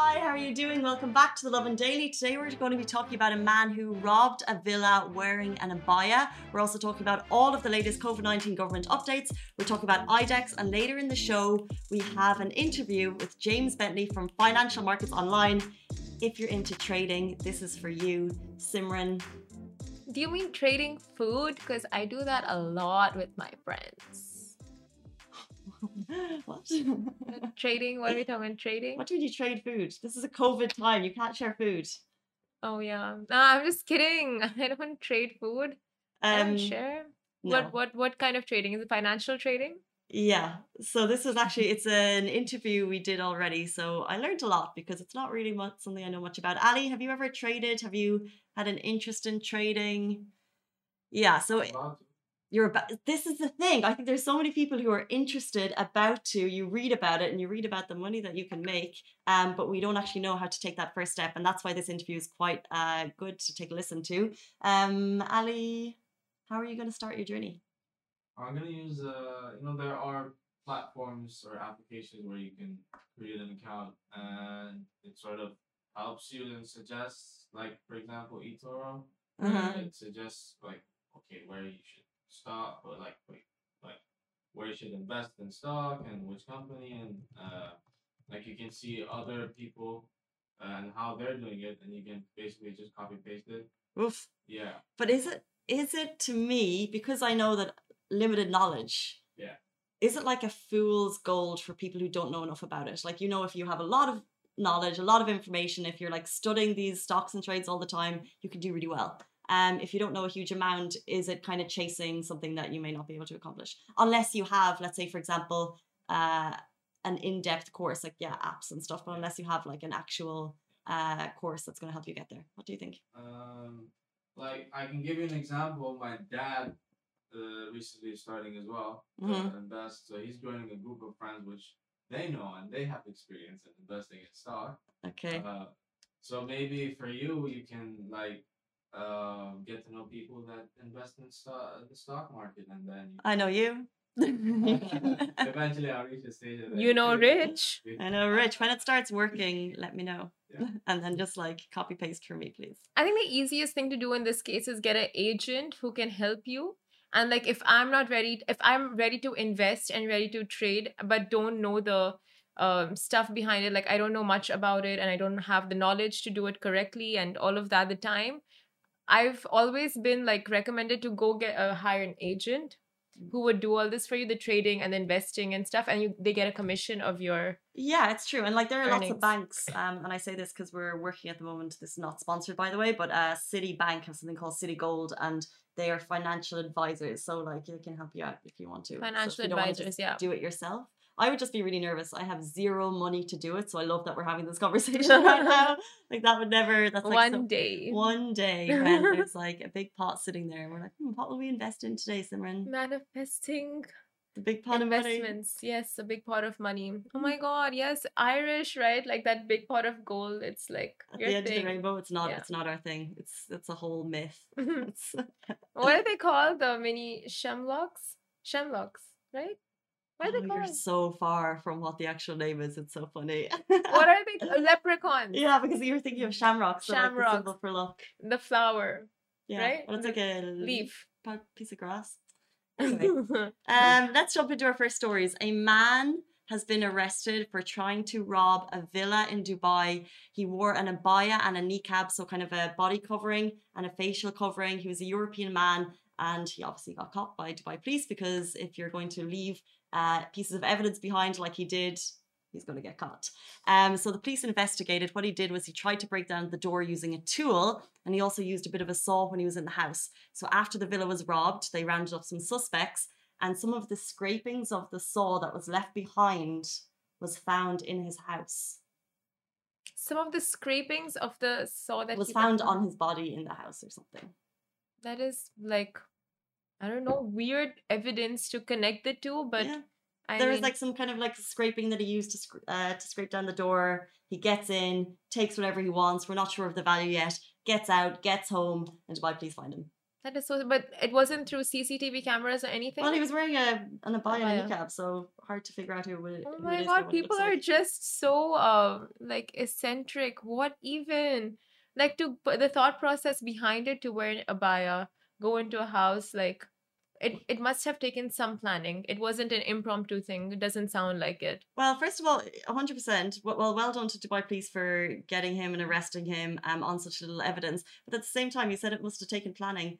Dubai. How are you doing? Welcome back to the Lovin Daily. Today we're going to be talking about a man who robbed a villa wearing an abaya. We're also talking about all of the latest COVID 19 government updates. We're talking about IDEX, and later in the show, we have an interview with James Bentley from Financial Markets Online. If you're into trading, this is for you. Simran, Do you mean trading food? Because I do that a lot with my friends. what? Trading? What are we talking about? Trading? What do you trade food? This is a COVID time. You can't share food. Oh yeah. No, I'm just kidding. I don't trade food. I Um, don't share. no. What what what kind of trading? Is it financial trading? Yeah. So this is actually it's an interview we did already. So I learned a lot because it's not really much something I know much about. Ali, have you ever traded? Have you had an interest in trading? Yeah. So you're about this is the thing. I think there's so many people who are interested about to. You read about it and you read about the money that you can make, um, but we don't actually know how to take that first step, and that's why this interview is quite uh, good to take a listen to. Um, Ali, how are you going to start your journey? I'm gonna use uh you know there are platforms or applications where you can create an account and it sort of helps you and suggests like for example eToro Uh-huh. it suggests like okay where you should start or like like where you should invest in stock and which company and uh like you can see other people and how they're doing it and you can basically just copy paste it Oof. yeah But is it is it to me because I know that limited knowledge? Yeah. Is it like a fool's gold for people who don't know enough about it? Like you know, if you have a lot of knowledge, a lot of information, if you're like studying these stocks and trades all the time, you can do really well. Um, if you don't know a huge amount, is it kind of chasing something that you may not be able to accomplish? Unless you have, let's say, for example, uh, an in-depth course, like yeah, apps and stuff. But unless you have like an actual uh, course that's going to help you get there, what do you think? Um, like I can give you an example. My dad uh, recently starting as well Mhm. to invest, so he's joining a group of friends which they know and they have experience in investing in stock. Okay. Uh, so maybe for you, you can like uh, get to know people that invest in stock, the stock market, and then I know you. eventually I'll reach a stage. that You know, Rich. I know, Rich. When it starts working, let me know. Yeah. And then just like copy paste for me, please. I think the easiest thing to do in this case is get an agent who can help you. And like if I'm not ready, if I'm ready to invest and ready to trade, but don't know the um, stuff behind it, like I don't know much about it and I don't have the knowledge to do it correctly and all of that at the time, I've always been like recommended to go get a hire an agent who would do all this for you, the trading and the investing and stuff, and you they get a commission of your Yeah, it's true. And like there are lots of banks, um, and I say this because we're working at the moment. This is not sponsored, by the way, but uh, Citibank have something called Citigold, and they are financial advisors. So like they can help you out if you want to. So Financial wanna advisors, yeah. Do it yourself. I would just be really nervous. I have zero money to do it, so I love that we're having this conversation right now. Like that would never. That's like one so- day one day when there's like a big pot sitting there and we're like, hmm, what will we invest in today, Simran? manifesting The big pot investments yes a big pot of money oh my god yes irish right like that big pot of gold it's like At the end of the rainbow, it's not. Yeah. It's not our thing. It's it's a whole myth. What are they called the mini shemlocks shemlocks right are Oh, they you're so far from what the actual name is. It's so funny. what are they ca- leprechauns Yeah, because you were thinking of shamrocks. So like the for luck. the flower Yeah, Right? But it's like a leaf piece of grass. Anyway, um, let's jump into our first stories. A man has been arrested for trying to rob a villa in Dubai. He wore an abaya and a niqab, so kind of a body covering and a facial covering. He was a European man, and he obviously got caught by Dubai police because if you're going to leave uh, pieces of evidence behind, like he did, he's going to get caught. Um, so the police investigated. What he did was he tried to break down the door using a tool, and he also used a bit of a saw when he was in the house. So after the villa was robbed, they rounded up some suspects, and some of the scrapings of the saw that was left behind was found in his house. some of the scrapings of the saw that was found on his body in the house or something. that is like i don't know weird evidence to connect the two but yeah. I there was like some kind of like scraping that he used to uh, to scrape down the door. He gets in, takes whatever he wants. We're not sure of the value yet. Gets out, gets home, and Dubai police find him. that is so. But it wasn't through CCTV cameras or anything. Well, he was wearing a an abaya and a niqab, so hard to figure out who, it- Oh my god, people are like. just so um like eccentric. What even? Like to the thought process behind it to wear an abaya, go into a house, like it it must have taken some planning. It wasn't an impromptu thing. It doesn't sound like it. Well, first of all, 100%. Well, well well done to Dubai police for getting him and arresting him um, on such little evidence. But at the same time, you said it must have taken planning.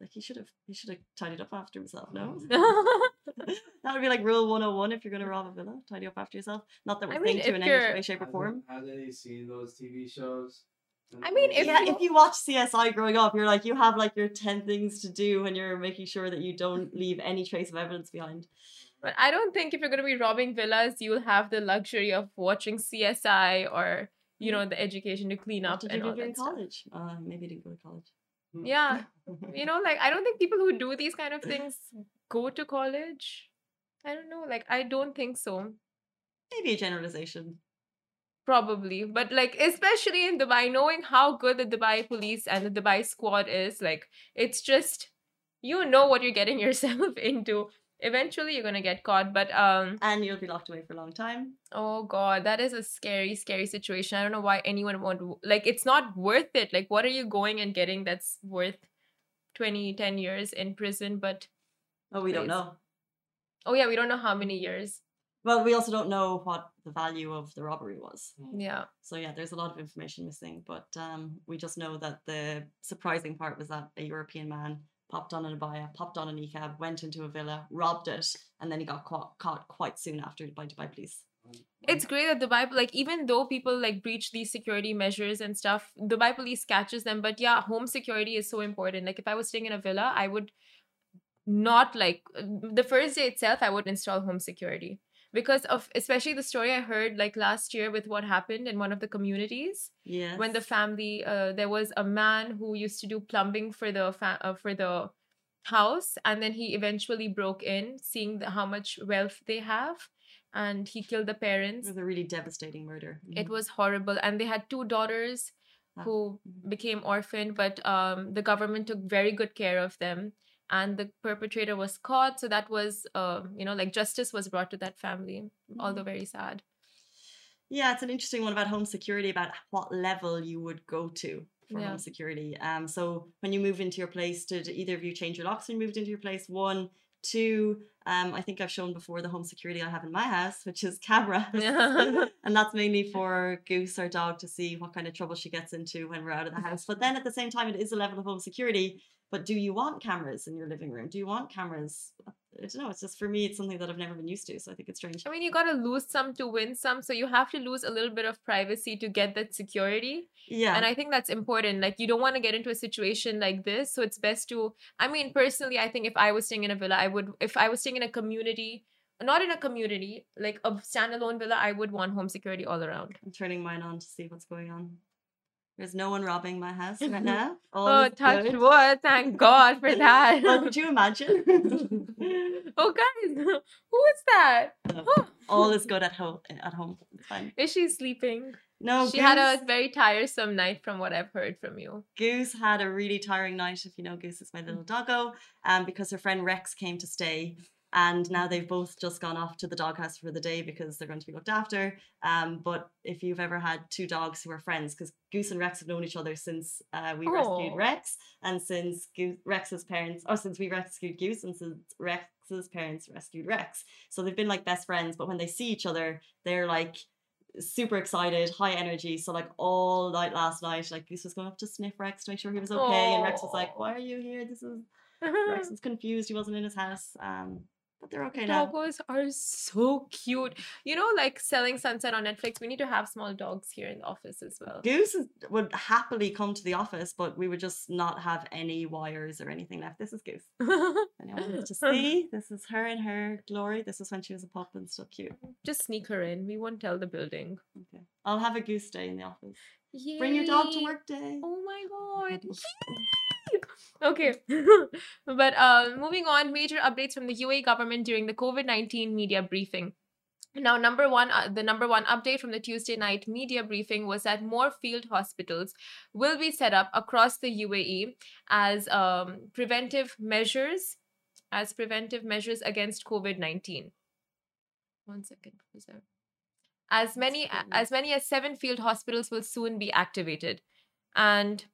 Like he should have, he should have tidied up after himself. No, that would be like rule 101 if you're going to rob a villa, tidy up after yourself. Not that we're I mean, saying to in any way, shape, or form. Has any seen those TV shows? I mean, if yeah, you- if you watch CSI growing up, you're like you have like your ten things to do, and you're making sure that you don't leave any trace of evidence behind. But I don't think if you're going to be robbing villas, you'll have the luxury of watching CSI or you know the education to clean What up did and you all do in that stuff. college? Uh, maybe you didn't go to college. Yeah, you know, like I don't think people who do these kind of things go to college. I don't know, like I don't think so. maybe a generalization. Probably, but like especially in Dubai, knowing how good the Dubai police and the Dubai squad is, like it's just you know what you're getting yourself into. Eventually, you're gonna get caught, but um. and you'll be locked away for a long time. Oh god, that is a scary, scary situation. I don't know why anyone would like it's not worth it. Like what are you going and getting that's worth 20, 10 years in prison, but Oh, we don't know. oh yeah, we don't know how many years. Well, we also don't know what the value of the robbery was. Yeah. So yeah, there's a lot of information missing, but um, we just know that the surprising part was that a European man popped on an abaya, popped on a niqab, went into a villa, robbed it, and then he got caught, caught quite soon after by Dubai police. It's great that the Dubai like even though people like breach these security measures and stuff, Dubai police catches them. But yeah, home security is so important. Like if I was staying in a villa, I would not like the first day itself, I would install home security. Because of especially the story I heard like last year with what happened in one of the communities. Yes. when the family uh, there was a man who used to do plumbing for the fa- uh, for the house and then he eventually broke in seeing the, how much wealth they have and he killed the parents. it was a really devastating murder. it Mhm. was horrible and they had two daughters Ah, who mhm. became orphaned but um, the government took very good care of them and the perpetrator was caught so that was uh, you know like justice was brought to that family although very sad Yeah, it's an interesting one about home security, about what level you would go to for Yeah. home security. Um, so when you move into your place, did either of you change your locks when you moved into your place? One, two. Um, I think I've shown before the home security I have in my house, which is cameras, Yeah. and that's mainly for Goose, our dog, to see what kind of trouble she gets into when we're out of the house. But then at the same time, it is a level of home security. But do you want cameras in your living room? Do you want cameras? I don't know. It's just for me, it's something that I've never been used to, so I think it's strange. I mean, you gotta lose some to win some, so you have to lose a little bit of privacy to get that security. Yeah. And I think that's important. Like, you don't want to get into a situation like this, so it's best to. I mean, personally, I think if I was staying in a villa, I would. If I was staying in a community, not in a community, like a standalone villa, I would want home security all around. I'm turning mine on to see what's going on. There's no one robbing my house right now. All oh, touch good. wood! Thank God for that. well, could you imagine? oh, guys, who is that? Oh. All is good at home. At home, it's fine. Is she sleeping? No, she Goose, had a very tiresome night, from what I've heard from you. Goose had a really tiring night. If you know, Goose is my little doggo, um, because her friend Rex came to stay, and now they've both just gone off to the doghouse for the day because they're going to be looked after. Um, but if you've ever had two dogs who are friends, because Goose and Rex have known each other since uh, we rescued Rex, and since Goose, Rex's parents, or since we rescued Goose, and since Rex's parents rescued Rex, so they've been like best friends. But when they see each other, they're like super excited, high energy. So like all night last night, like Goose was going up to sniff Rex to make sure he was okay, and Rex was like, "Why are you here? This is." Rex was confused. He wasn't in his house. Um, but they're okay now. Doggos are so cute. You know, like selling Sunset on Netflix. We need to have small dogs here in the office as well. Goose would happily come to the office, but we would just not have any wires or anything left. This is Goose. Anyone wants to see? This is her in her glory. This is when she was a pup and still cute. Just sneak her in. We won't tell the building. Okay. I'll have a goose day in the office. Bring your dog to work day. Oh my god. Okay. but uh, moving on, major updates from the UAE government during the COVID 19 media briefing. Now, number one, uh, the number one update from the Tuesday night media briefing was that more field hospitals will be set up across the UAE as um, preventive measures, as preventive measures against COVID nineteen. One second, there? As many as many as seven field hospitals will soon be activated, and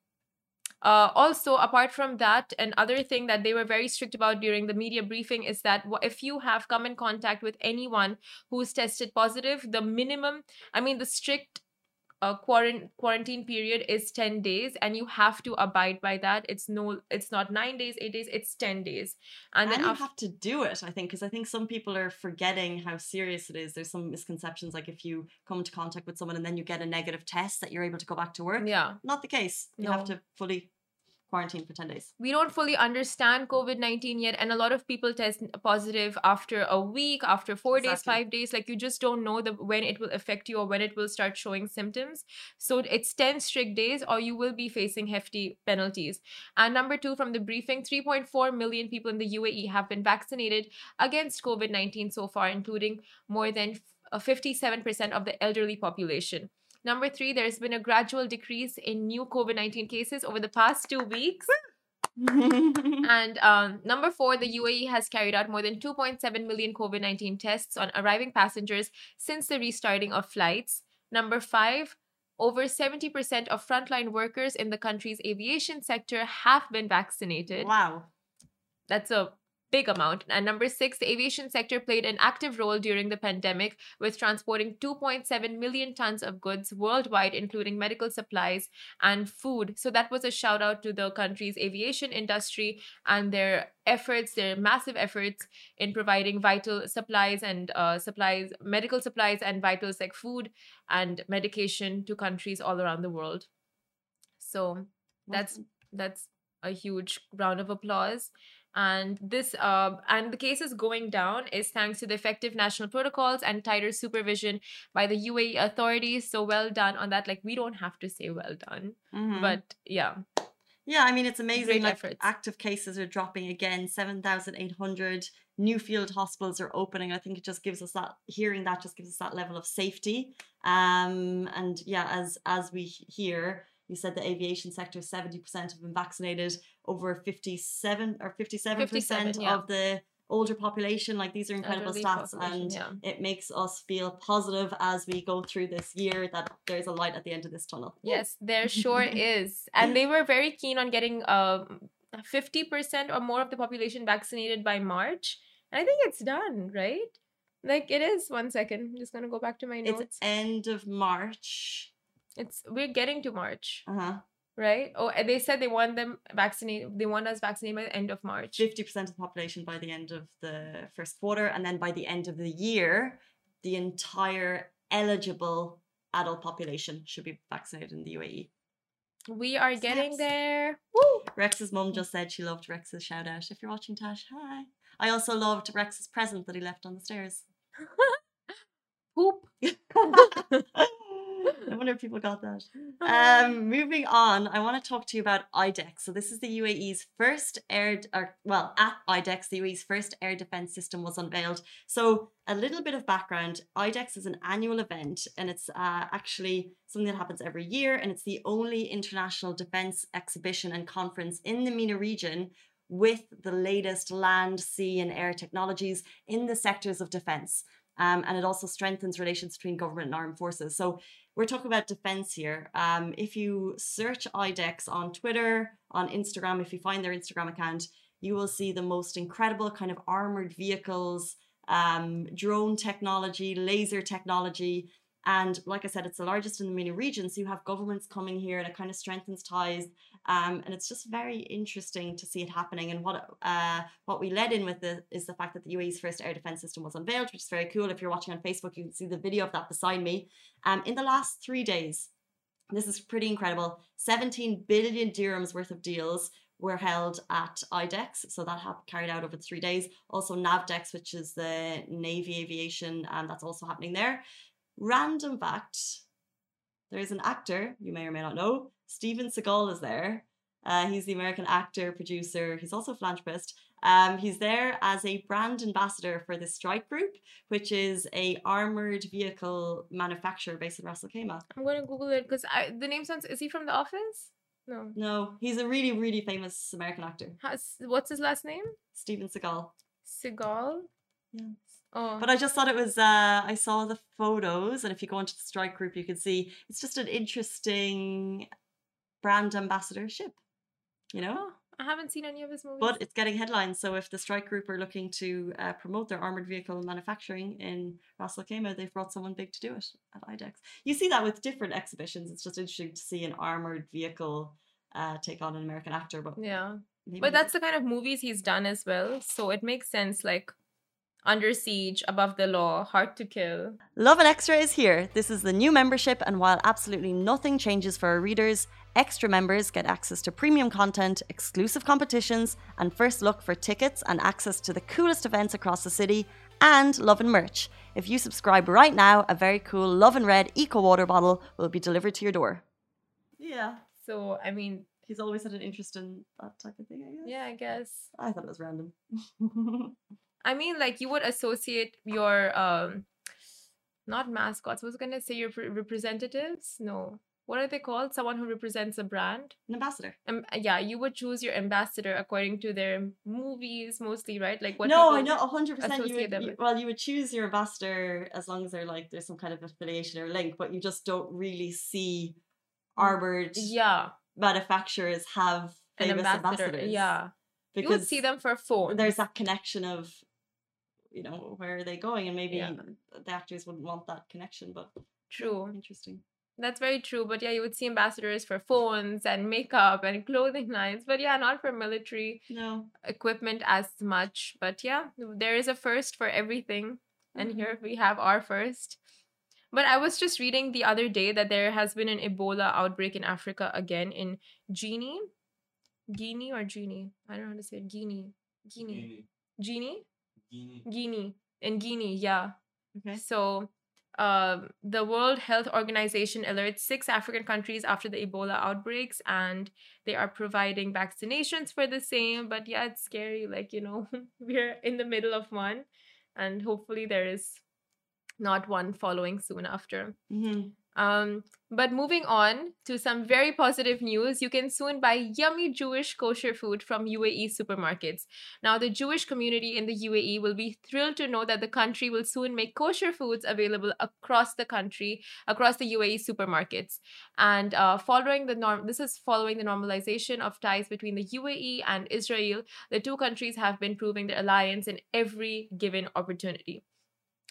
uh, also, apart from that, another thing that they were very strict about during the media briefing is that if you have come in contact with anyone who's tested positive, the minimum, I mean, the strict uh, quarant- quarantine period is 10 days and you have to abide by that it's no it's not 9 days 8 days it's 10 days And, and, then you after have to do it, I think, because I think some people are forgetting how serious it is. There's some misconceptions, like if you come into contact with someone and then you get a negative test, that you're able to go back to work. yeah Not the case. You have to fully quarantine for 10 days. we don't fully understand COVID 19 yet, and a lot of people test positive after a week, after four days, five days. Like you just don't know the when it will affect you or when it will start showing symptoms. So it's 10 strict days, or you will be facing hefty penalties. And number two, from the briefing, 3.4 million people in the UAE have been vaccinated against COVID 19 so far, including more than uh, 57% of the elderly population. Number three, there's been a gradual decrease in new COVID 19 cases over the past two weeks. And um, number four, the UAE has carried out more than 2.7 million COVID 19 tests on arriving passengers since the restarting of flights. Number five, over 70% of frontline workers in the country's aviation sector have been vaccinated. wow. That's a big amount. And number six, the aviation sector played an active role during the pandemic with transporting 2.7 million tons of goods worldwide, including medical supplies and food. So that was a shout out to the country's aviation industry and their efforts, their massive efforts in providing vital supplies and uh, supplies, medical supplies and vitals like food and medication to countries all around the world. So that's that's a huge round of applause and this uh, and the cases going down is thanks to the effective national protocols and tighter supervision by the UAE authorities so well done on that like we don't have to say well done Mhm. but yeah Yeah, I mean, it's amazing. Like, efforts. active cases are dropping again. 7,800 new field hospitals are opening. I think it just gives us that, hearing that just gives us that level of safety. Um, and yeah, as as we hear, you said the aviation sector, 70% have been vaccinated, over 57 or 57%, 57, yeah. of the older population. Like these are incredible Elderly stats. And yeah. it makes us feel positive as we go through this year that there's a light at the end of this tunnel. yes there sure is and they were very keen on getting um 50% or more of the population vaccinated by March and I think it's done right like it is one second I'm just gonna go back to my notes It's end of March. It's we're getting to March Uh huh. right? Oh, and they said they want them vaccinated. They want us vaccinated by the end of March. Fifty percent of the population by the end of the first quarter, and then by the end of the year, the entire eligible adult population should be vaccinated in the UAE. We are getting there. Woo! Rex's mum just said she loved Rex's shout out. If you're watching, Tash, hi. I also loved Rex's present that he left on the stairs. Poop. I wonder if people got that. Um, moving on, I want to talk to you about IDEX. So this is the UAE's first air, or well, at IDEX, the UAE's first air defense system was unveiled. So a little bit of background: IDEX is an annual event, and it's uh, actually something that happens every year, and it's the only international defense exhibition and conference in the MENA region with the latest land, sea, and air technologies in the sectors of defense. Um, and it also strengthens relations between government and armed forces. So we're talking about defense here. Um, if you search IDEX on Twitter, on Instagram, if you find their Instagram account, you will see the most incredible kind of armored vehicles, um, drone technology, laser technology. And like I said, it's the largest in the MENA region. So you have governments coming here and it kind of strengthens ties. Um, and it's just very interesting to see it happening. And what uh, what we led in with the, is the fact that the UAE's first air defense system was unveiled, which is very cool. If you're watching on Facebook, you can see the video of that beside me. Um, in the last three days, this is pretty incredible. 17 billion dirhams worth of deals were held at IDEX. So that hap- carried out over three days. Also NAVDEX, which is the Navy aviation, and that's also happening there. Random fact, there is an actor, you may or may not know, Steven Seagal is there. Uh, he's the American actor, producer. He's also a philanthropist. Um, he's there as a brand ambassador for the Strike Group, which is a armored vehicle manufacturer based in Ras Al I'm gonna Google it because the name sounds. Is he from The Office? No. No, he's a really, really famous American actor. Has, what's his last name? Steven Seagal. Seagal. Yeah. Oh. But I just thought it was. Uh, I saw the photos, and if you go into the Strike Group, you can see it's just an interesting brand ambassadorship. You know. Oh, I haven't seen any of his movies. But it's getting headlines. So if the Strike Group are looking to uh, promote their armored vehicle manufacturing in Ras Al Khaimah, they've brought someone big to do it at IDEX. You see that with different exhibitions. It's just interesting to see an armored vehicle uh, take on an American actor. But yeah, maybe but that's the kind of movies he's done as well. So it makes sense. Like under Siege, Above the Law, Hard to Kill. Lovin Extra is here. This is the new membership, and while absolutely nothing changes for our readers, extra members get access to premium content, exclusive competitions, and first look for tickets and access to the coolest events across the city, and Lovin merch. If you subscribe right now, a very cool Lovin Red Eco Water bottle will be delivered to your door. Yeah. So I mean, He's always had an interest in that type of thing, I guess. yeah, I guess. I thought it was random. I mean, like you would associate your um, not mascots. I was gonna say your pre- representatives. No, what are they called? Someone who represents a brand. An ambassador. Um, yeah, you would choose your ambassador according to their movies, mostly, right? Like what? no, I know hundred percent. You would, you- well, you would choose your ambassador as long as they're like there's some kind of affiliation or link, but you just don't really see armored Yeah, manufacturers have an famous ambassador. ambassadors. Yeah, you because would see them for a phone. there's that connection of, you know, where are they going, and maybe Yeah. the actors wouldn't want that connection, but True. interesting. That's very true. But yeah, you would see ambassadors for phones and makeup and clothing lines. But yeah, not for military No, equipment as much. But yeah, there is a first for everything. And Mhm. here we have our first. But I was just reading the other day that there has been an Ebola outbreak in Africa again in Guinea. Guinea or Guinea? I don't know how to say it. Guinea. Guinea. Guinea. Guinea? Guinea. Guinea. In Guinea, yeah. okay. So, um, the World Health Organization alerts six African countries after the Ebola outbreaks, and they are providing vaccinations for the same. But yeah, it's scary. Like, you know, we're in the middle of one, and hopefully, there is not one following soon after. hmm Um, but moving on to some very positive news, you can soon buy yummy Jewish kosher food from UAE supermarkets. Now, the Jewish community in the UAE will be thrilled to know that the country will soon make kosher foods available across the country, across the UAE supermarkets. And uh, following the norm, this is following the normalization of ties between the UAE and Israel. The two countries have been proving their alliance in every given opportunity.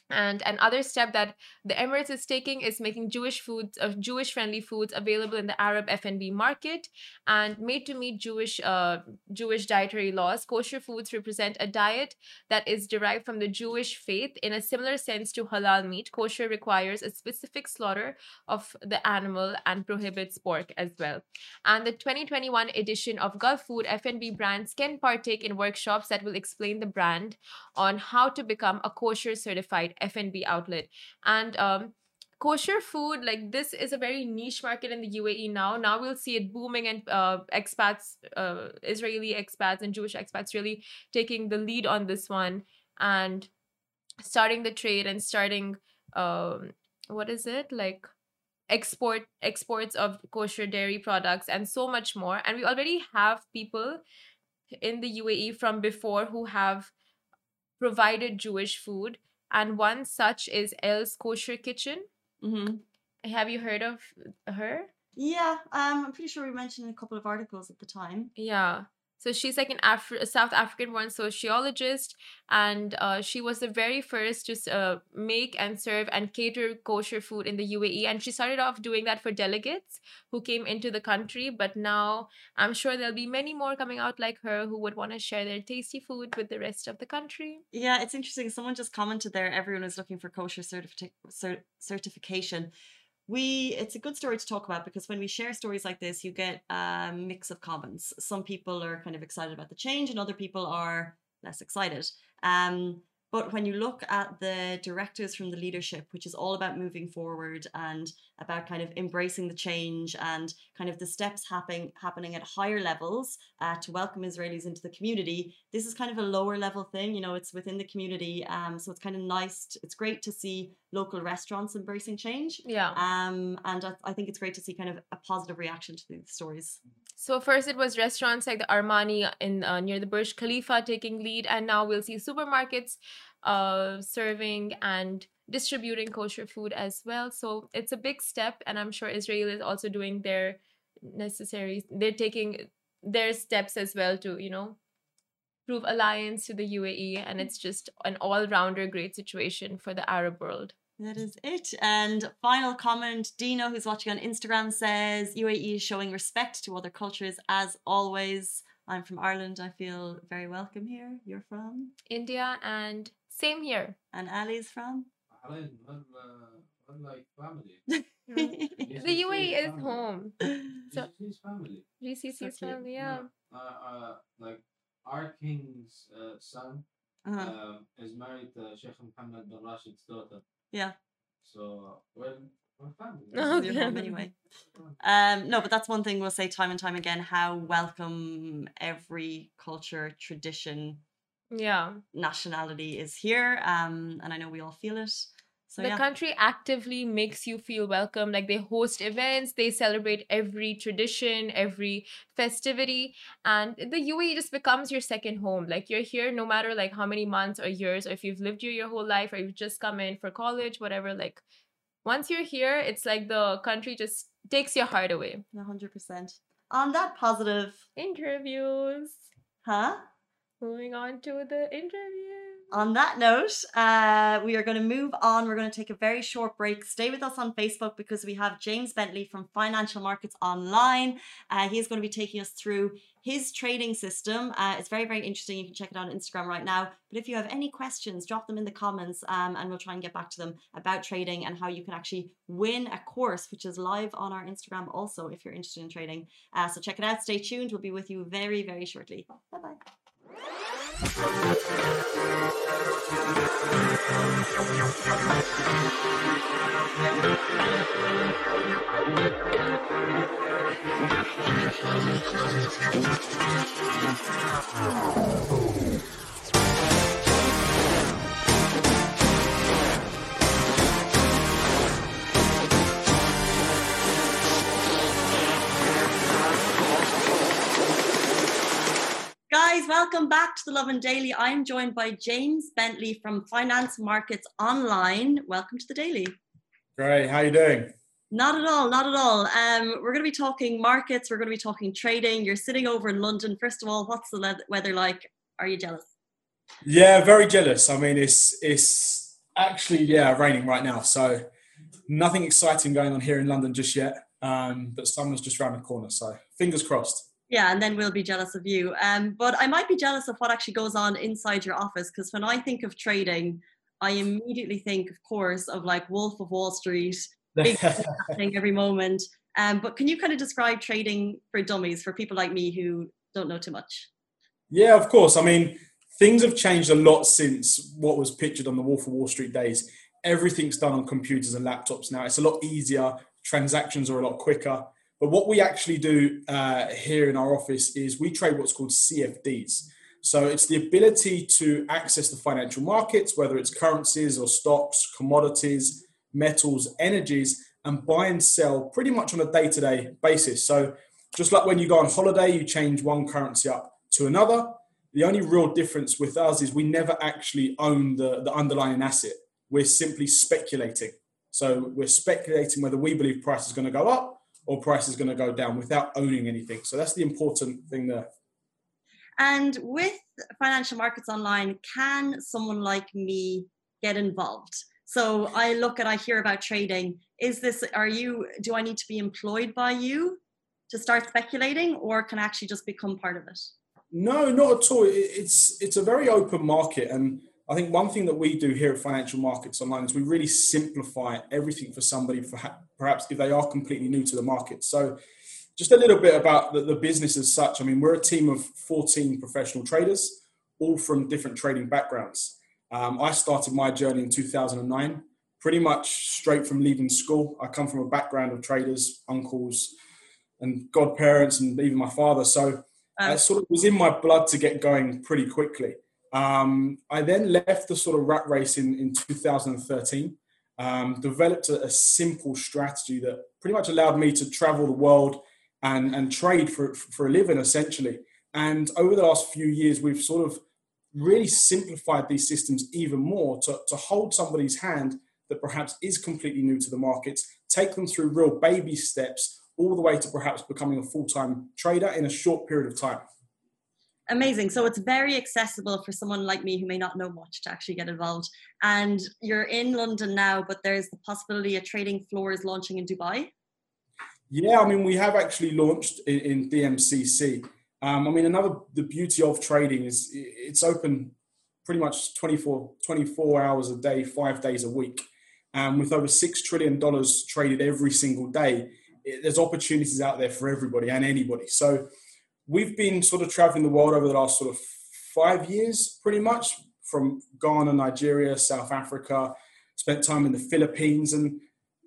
And another step that the Emirates is taking is making Jewish foods, uh, Jewish friendly foods available in the Arab F&B market and made to meet Jewish uh, Jewish dietary laws. Kosher foods represent a diet that is derived from the Jewish faith in a similar sense to halal meat. Kosher requires a specific slaughter of the animal and prohibits pork as well. And the 2021 edition of Gulfood F&B brands can partake in workshops that will explain the brand on how to become a kosher certified F&B outlet. And um, kosher food, like this, is a very niche market in the UAE now. Now we'll see it booming, and uh, expats, uh, Israeli expats, and Jewish expats really taking the lead on this one and starting the trade and starting um, what is it like export exports of kosher dairy products and so much more and we already have people in the UAE from before who have provided Jewish food, and one such is Elli's Kosher Kitchen. hmm Have you heard of her? Yeah, um, I'm pretty sure we mentioned a couple of articles at the time. Yeah. So she's like an Af- a South African born sociologist, and uh, she was the very first to uh, make and serve and cater kosher food in the UAE. And she started off doing that for delegates who came into the country. But now I'm sure there'll be many more coming out like her who would want to share their tasty food with the rest of the country. Yeah, it's interesting. Someone just commented there. Everyone is looking for kosher certifi- cer- certification. We it's a good story to talk about because when we share stories like this, you get a mix of comments. Some people are kind of excited about the change, and other people are less excited. Um, But when you look at the directives from the leadership, which is all about moving forward and about kind of embracing the change and kind of the steps happening happening at higher levels uh, to welcome Israelis into the community, this is kind of a lower level thing. You know, it's within the community, um, so it's kind of nice. To, it's great to see local restaurants embracing change. Yeah. Um, and I, I think it's great to see kind of a positive reaction to these stories. So first it was restaurants like the Armani in uh, near the Burj Khalifa taking lead, and now we'll see supermarkets uh, serving and distributing kosher food as well. So it's a big step, and I'm sure Israel is also doing their necessary. They're taking their steps as well to you know prove alliance to the UAE, and it's just an all-rounder great situation for the Arab world. That is it. And final comment Dino, who's watching on Instagram, says UAE is showing respect to other cultures as always. I'm from Ireland. I feel very welcome here. You're from? India, and same here. And Ali's from? Ireland, uh, like family. the UAE is home. So, GCC's family. GCC's so family, yeah. Uh, uh, like our king's uh, son uh-huh. uh, is married to Sheikh Mohammed bin Rashid's daughter. Yeah. So we're, we're family. Okay. anyway. Um, no, but that's one thing we'll say time and time again how welcome every culture, tradition, yeah, nationality is here. Um, and I know we all feel it. So, the yeah. country actively makes you feel welcome. Like they host events, they celebrate every tradition, every festivity, and the UAE just becomes your second home. Like you're here no matter like how many months or years, or if you've lived here your whole life, or you've just come in for college, whatever. Like once you're here, it's like the country just takes your heart away. hundred percent. On that positive interviews, huh? Moving on to the interview on that note, uh, we are going to move on. We're going to take a very short break. Stay with us on Facebook because we have James Bentley from Financial Markets Online. Uh, he's going to be taking us through his trading system. Uh, it's very, very interesting. You can check it out on Instagram right now. But if you have any questions, drop them in the comments um, and we'll try and get back to them about trading and how you can actually win a course, which is live on our Instagram also if you're interested in trading. Uh, so check it out. Stay tuned. We'll be with you very, very shortly. Bye bye. Oh. Guys, welcome back to the Lovin Daily. I'm joined by James Bentley from Finance Markets Online. Welcome to the Daily. Great. How you doing? Not at all. Not at all. Um, we're going to be talking markets. We're going to be talking trading. You're sitting over in London. First of all, what's the weather like? Are you jealous? Yeah, very jealous. I mean, it's it's actually yeah raining right now. So nothing exciting going on here in London just yet. Um, but summer's just around the corner. So fingers crossed. Yeah, and then we'll be jealous of you. Um, but I might be jealous of what actually goes on inside your office because when I think of trading, I immediately think, of course, of like Wolf of Wall Street, big happening every moment. Um, but can you kind of describe trading for dummies for people like me who don't know too much? Yeah, of course. I mean, things have changed a lot since what was pictured on the Wolf of Wall Street days. Everything's done on computers and laptops now. It's a lot easier. Transactions are a lot quicker. But what we actually do uh, here in our office is we trade what's called CFDs. So it's the ability to access the financial markets, whether it's currencies or stocks, commodities, metals, energies, and buy and sell pretty much on a day to day basis. So just like when you go on holiday, you change one currency up to another. The only real difference with us is we never actually own the, the underlying asset. We're simply speculating. So we're speculating whether we believe price is going to go up or price is going to go down without owning anything. So that's the important thing there. And with financial markets online, can someone like me get involved? So I look at, I hear about trading. Is this, are you, do I need to be employed by you to start speculating or can I actually just become part of it? No, not at all. It's, it's a very open market. And I think one thing that we do here at Financial Markets Online is we really simplify everything for somebody, for perhaps if they are completely new to the market. So, just a little bit about the, the business as such. I mean, we're a team of 14 professional traders, all from different trading backgrounds. Um, I started my journey in 2009, pretty much straight from leaving school. I come from a background of traders, uncles, and godparents, and even my father. So um, it sort of was in my blood to get going pretty quickly. Um, I then left the sort of rat race in, in 2013, um, developed a, a, simple strategy that pretty much allowed me to travel the world and, and trade for, for a living, essentially. And over the last few years, we've sort of really simplified these systems even more to, to hold somebody's hand that perhaps is completely new to the markets, take them through real baby steps, all the way to perhaps becoming a full time trader in a short period of time. Amazing. So it's very accessible for someone like me who may not know much to actually get involved. And you're in London now, but there's the possibility a trading floor is launching in Dubai. Yeah, I mean, we have actually launched in, in DMCC. Um, I mean, another the beauty of trading is it's open pretty much 24, 24 hours a day, five days a week. Um, with over $6 trillion traded every single day, it, there's opportunities out there for everybody and anybody. So we've been sort of traveling the world over the last sort of five years, pretty much from Ghana, Nigeria, South Africa, spent time in the Philippines, and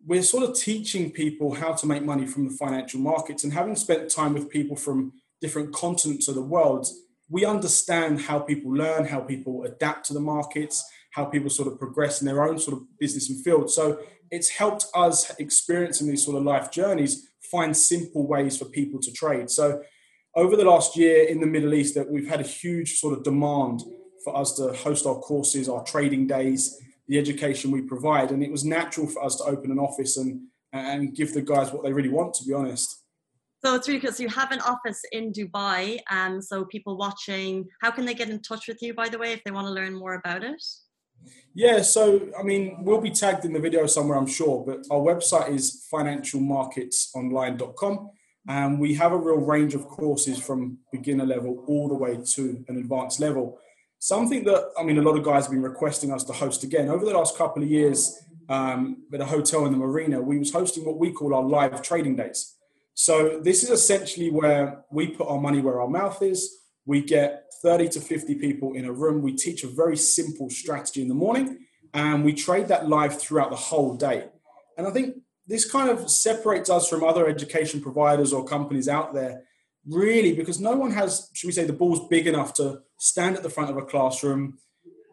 we're sort of teaching people how to make money from the financial markets. And having spent time with people from different continents of the world, we understand how people learn, how people adapt to the markets, how people sort of progress in their own sort of business and field. So it's helped us experiencing these sort of life journeys find simple ways for people to trade. So over the last year in the Middle East, that we've had a huge sort of demand for us to host our courses, our trading days, the education we provide, and it was natural for us to open an office and and give the guys what they really want. To be honest. So it's really cool. So you have an office in Dubai, and um, so people watching, how can they get in touch with you? By the way, if they want to learn more about it. Yeah, so I mean, we'll be tagged in the video somewhere, I'm sure, but our website is financialmarketsonline.com. And we have a real range of courses from beginner level all the way to an advanced level. Something that, I mean, a lot of guys have been requesting us to host again. Over the last couple of years, um, at a hotel in the marina, we was hosting what we call our live trading days. So this is essentially where we put our money where our mouth is. We get 30 to 50 people in a room. We teach a very simple strategy in the morning and we trade that live throughout the whole day. And I think this kind of separates us from other education providers or companies out there, really, because no one has, should we say, the balls big enough to stand at the front of a classroom,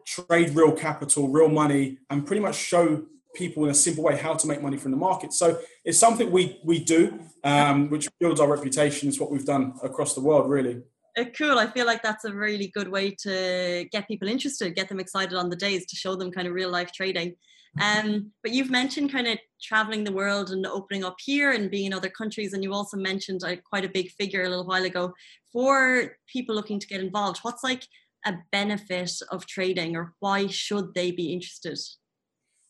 trade real capital, real money, and pretty much show people in a simple way how to make money from the market. So it's something we we do, um, which builds our reputation. It's what we've done across the world, really. Uh, cool. I feel like that's a really good way to get people interested, get them excited on the days, to show them kind of real life trading. Um, but you've mentioned kind of traveling the world and opening up here and being in other countries, and you also mentioned uh, quite a big figure a little while ago for people looking to get involved. What's like a benefit of trading, or why should they be interested?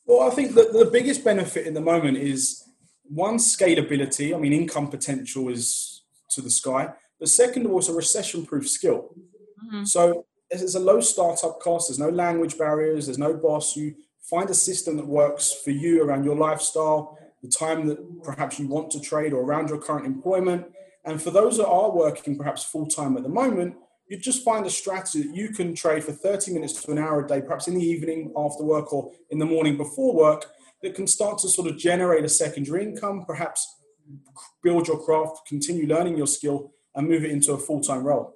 Well, I think that the biggest benefit in the moment is one scalability. I mean, income potential is to the sky. But second was a recession-proof skill. Mm-hmm. So there's a low startup cost. There's no language barriers. There's no boss. You find a system that works for you around your lifestyle, the time that perhaps you want to trade, or around your current employment. And for those that are working perhaps full time at the moment, you just find a strategy that you can trade for 30 minutes to an hour a day, perhaps in the evening after work or in the morning before work, that can start to sort of generate a secondary income, perhaps build your craft, continue learning your skill, and move it into a full time role.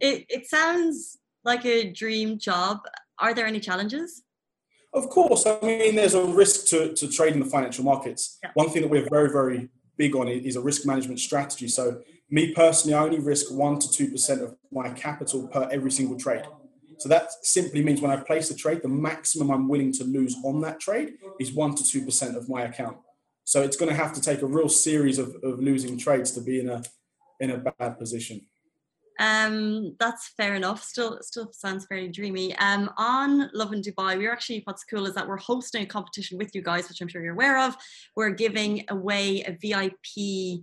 It, it sounds like a dream job. Are there any challenges? Of course. I mean, there's a risk to, to trade in the financial markets. Yeah. One thing that we're very, very big on is a risk management strategy. So, me personally, I only risk 1% to 2% of my capital per every single trade. So, that simply means when I place a trade, the maximum I'm willing to lose on that trade is 1% to 2% of my account. So, it's going to have to take a real series of, of losing trades to be in a, in a bad position. Um, that's fair enough. Still, still sounds very dreamy. Um, on Lovin Dubai, we're actually what's cool is that we're hosting a competition with you guys, which I'm sure you're aware of. We're giving away a VIP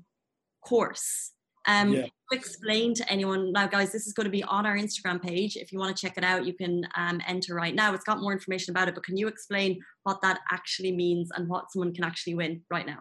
course. Um, yeah. explain to anyone now, guys. This is going to be on our Instagram page. If you want to check it out, you can um, enter right now. It's got more information about it, but can you explain what that actually means and what someone can actually win right now?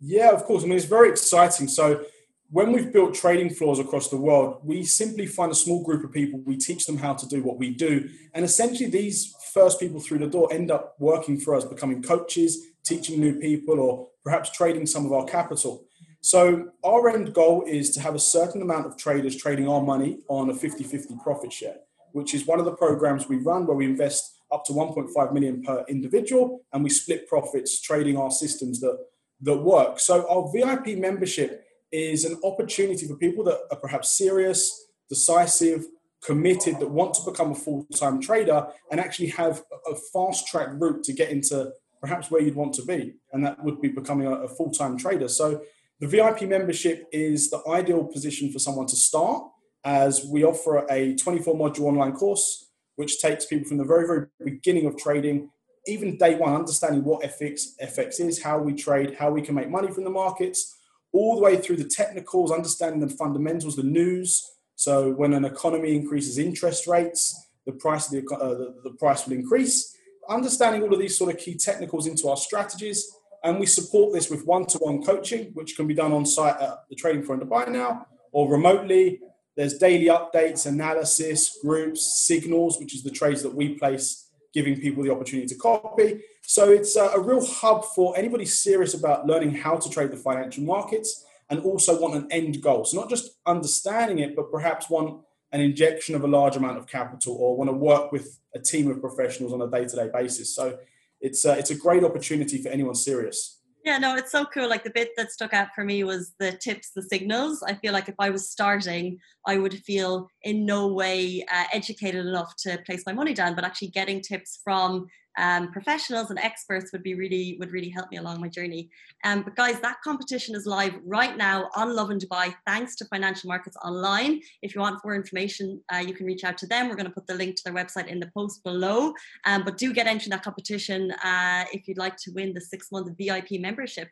Yeah, of course. I mean, it's very exciting. So when we've built trading floors across the world, we simply find a small group of people, we teach them how to do what we do. And essentially, these first people through the door end up working for us, becoming coaches, teaching new people, or perhaps trading some of our capital. So, our end goal is to have a certain amount of traders trading our money on a 50 50 profit share, which is one of the programs we run where we invest up to 1.5 million per individual and we split profits trading our systems that, that work. So, our VIP membership is an opportunity for people that are perhaps serious, decisive, committed, that want to become a full time trader and actually have a fast track route to get into perhaps where you'd want to be. And that would be becoming a, full time trader. So, the VIP membership is the ideal position for someone to start as we offer a 24 module online course which takes people from the very, very beginning of trading, even day one, understanding what FX, FX is, how we trade, how we can make money from the markets, all the way through the technicals, understanding the fundamentals, the news. So when an economy increases interest rates, the price of the, uh, the, the price will increase. Understanding all of these sort of key technicals into our strategies, and we support this with one-to-one coaching, which can be done on site at the Trading in Dubai now, or remotely. There's daily updates, analysis, groups, signals, which is the trades that we place, giving people the opportunity to copy. So it's a, real hub for anybody serious about learning how to trade the financial markets and also want an end goal. So not just understanding it, but perhaps want an injection of a large amount of capital or want to work with a team of professionals on a day-to-day basis. So it's a, it's a great opportunity for anyone serious. Yeah, no, it's so cool. Like the bit that stuck out for me was the tips, the signals. I feel like if I was starting, I would feel in no way uh, educated enough to place my money down, but actually getting tips from um, professionals and experts would be really would really help me along my journey. Um, but guys, that competition is live right now on Lovin Dubai, thanks to Financial Markets Online. If you want more information, uh, you can reach out to them. We're going to put the link to their website in the post below. Um, but do get entry in that competition uh, if you'd like to win the six month VIP membership.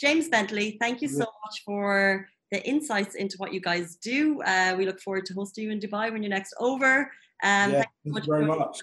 James Bentley, thank you so much for the insights into what you guys do. Uh, we look forward to hosting you in Dubai when you're next over. Um, yeah, thank you very much.